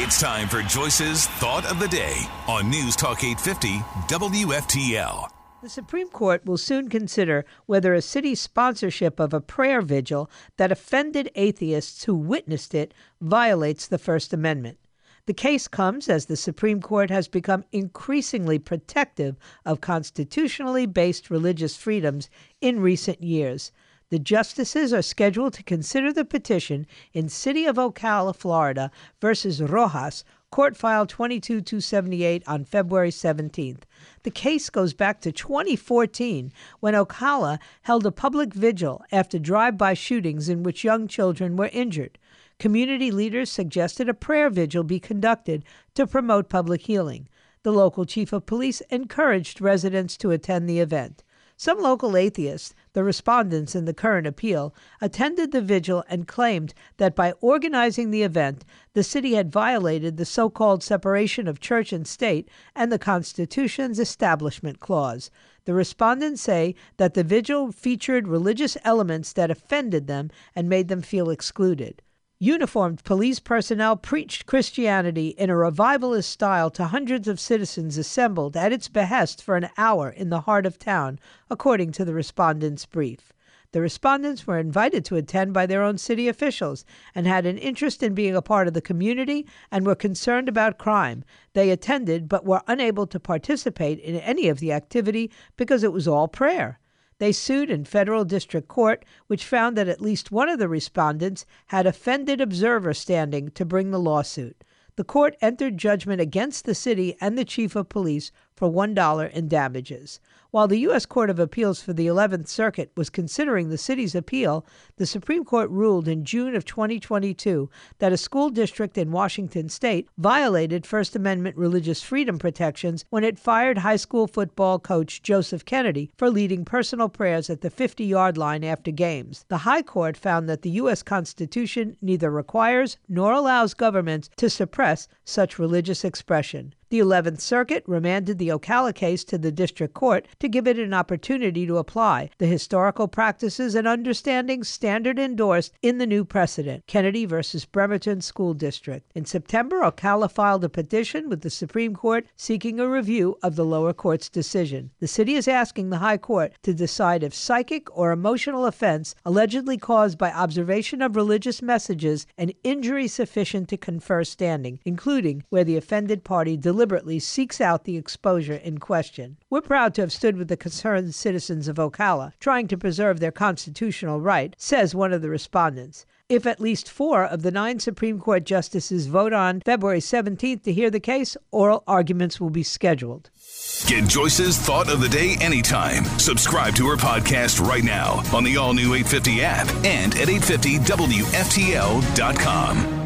It's time for Joyce's Thought of the Day on News Talk 850 WFTL. The Supreme Court will soon consider whether a city's sponsorship of a prayer vigil that offended atheists who witnessed it violates the First Amendment. The case comes as the Supreme Court has become increasingly protective of constitutionally based religious freedoms in recent years. The justices are scheduled to consider the petition in City of Ocala, Florida versus Rojas, Court File 22278 on February 17th. The case goes back to 2014 when Ocala held a public vigil after drive-by shootings in which young children were injured. Community leaders suggested a prayer vigil be conducted to promote public healing. The local chief of police encouraged residents to attend the event. Some local atheists, the respondents in the current appeal, attended the vigil and claimed that by organizing the event, the city had violated the so called separation of church and state and the Constitution's Establishment Clause. The respondents say that the vigil featured religious elements that offended them and made them feel excluded. Uniformed police personnel preached Christianity in a revivalist style to hundreds of citizens assembled at its behest for an hour in the heart of town, according to the respondents' brief. The respondents were invited to attend by their own city officials and had an interest in being a part of the community and were concerned about crime. They attended but were unable to participate in any of the activity because it was all prayer. They sued in federal district court, which found that at least one of the respondents had offended observer standing to bring the lawsuit. The court entered judgment against the city and the chief of police for $1 in damages. While the U.S. Court of Appeals for the 11th Circuit was considering the city's appeal, the Supreme Court ruled in June of 2022 that a school district in Washington state violated First Amendment religious freedom protections when it fired high school football coach Joseph Kennedy for leading personal prayers at the 50 yard line after games. The High Court found that the U.S. Constitution neither requires nor allows governments to suppress such religious expression. The 11th Circuit remanded the Ocala case to the District Court to give it an opportunity to apply the historical practices and understandings standard endorsed in the new precedent, Kennedy versus Bremerton School District. In September, Ocala filed a petition with the Supreme Court seeking a review of the lower court's decision. The city is asking the High Court to decide if psychic or emotional offense allegedly caused by observation of religious messages an injury sufficient to confer standing, including where the offended party deliberately seeks out the exposure in question. We're proud to have stood with the concerned citizens of Ocala, trying to preserve their constitutional right, says one of the respondents. If at least four of the nine Supreme Court justices vote on February 17th to hear the case, oral arguments will be scheduled. Get Joyce's Thought of the Day anytime. Subscribe to her podcast right now on the all new 850 app and at 850WFTL.com.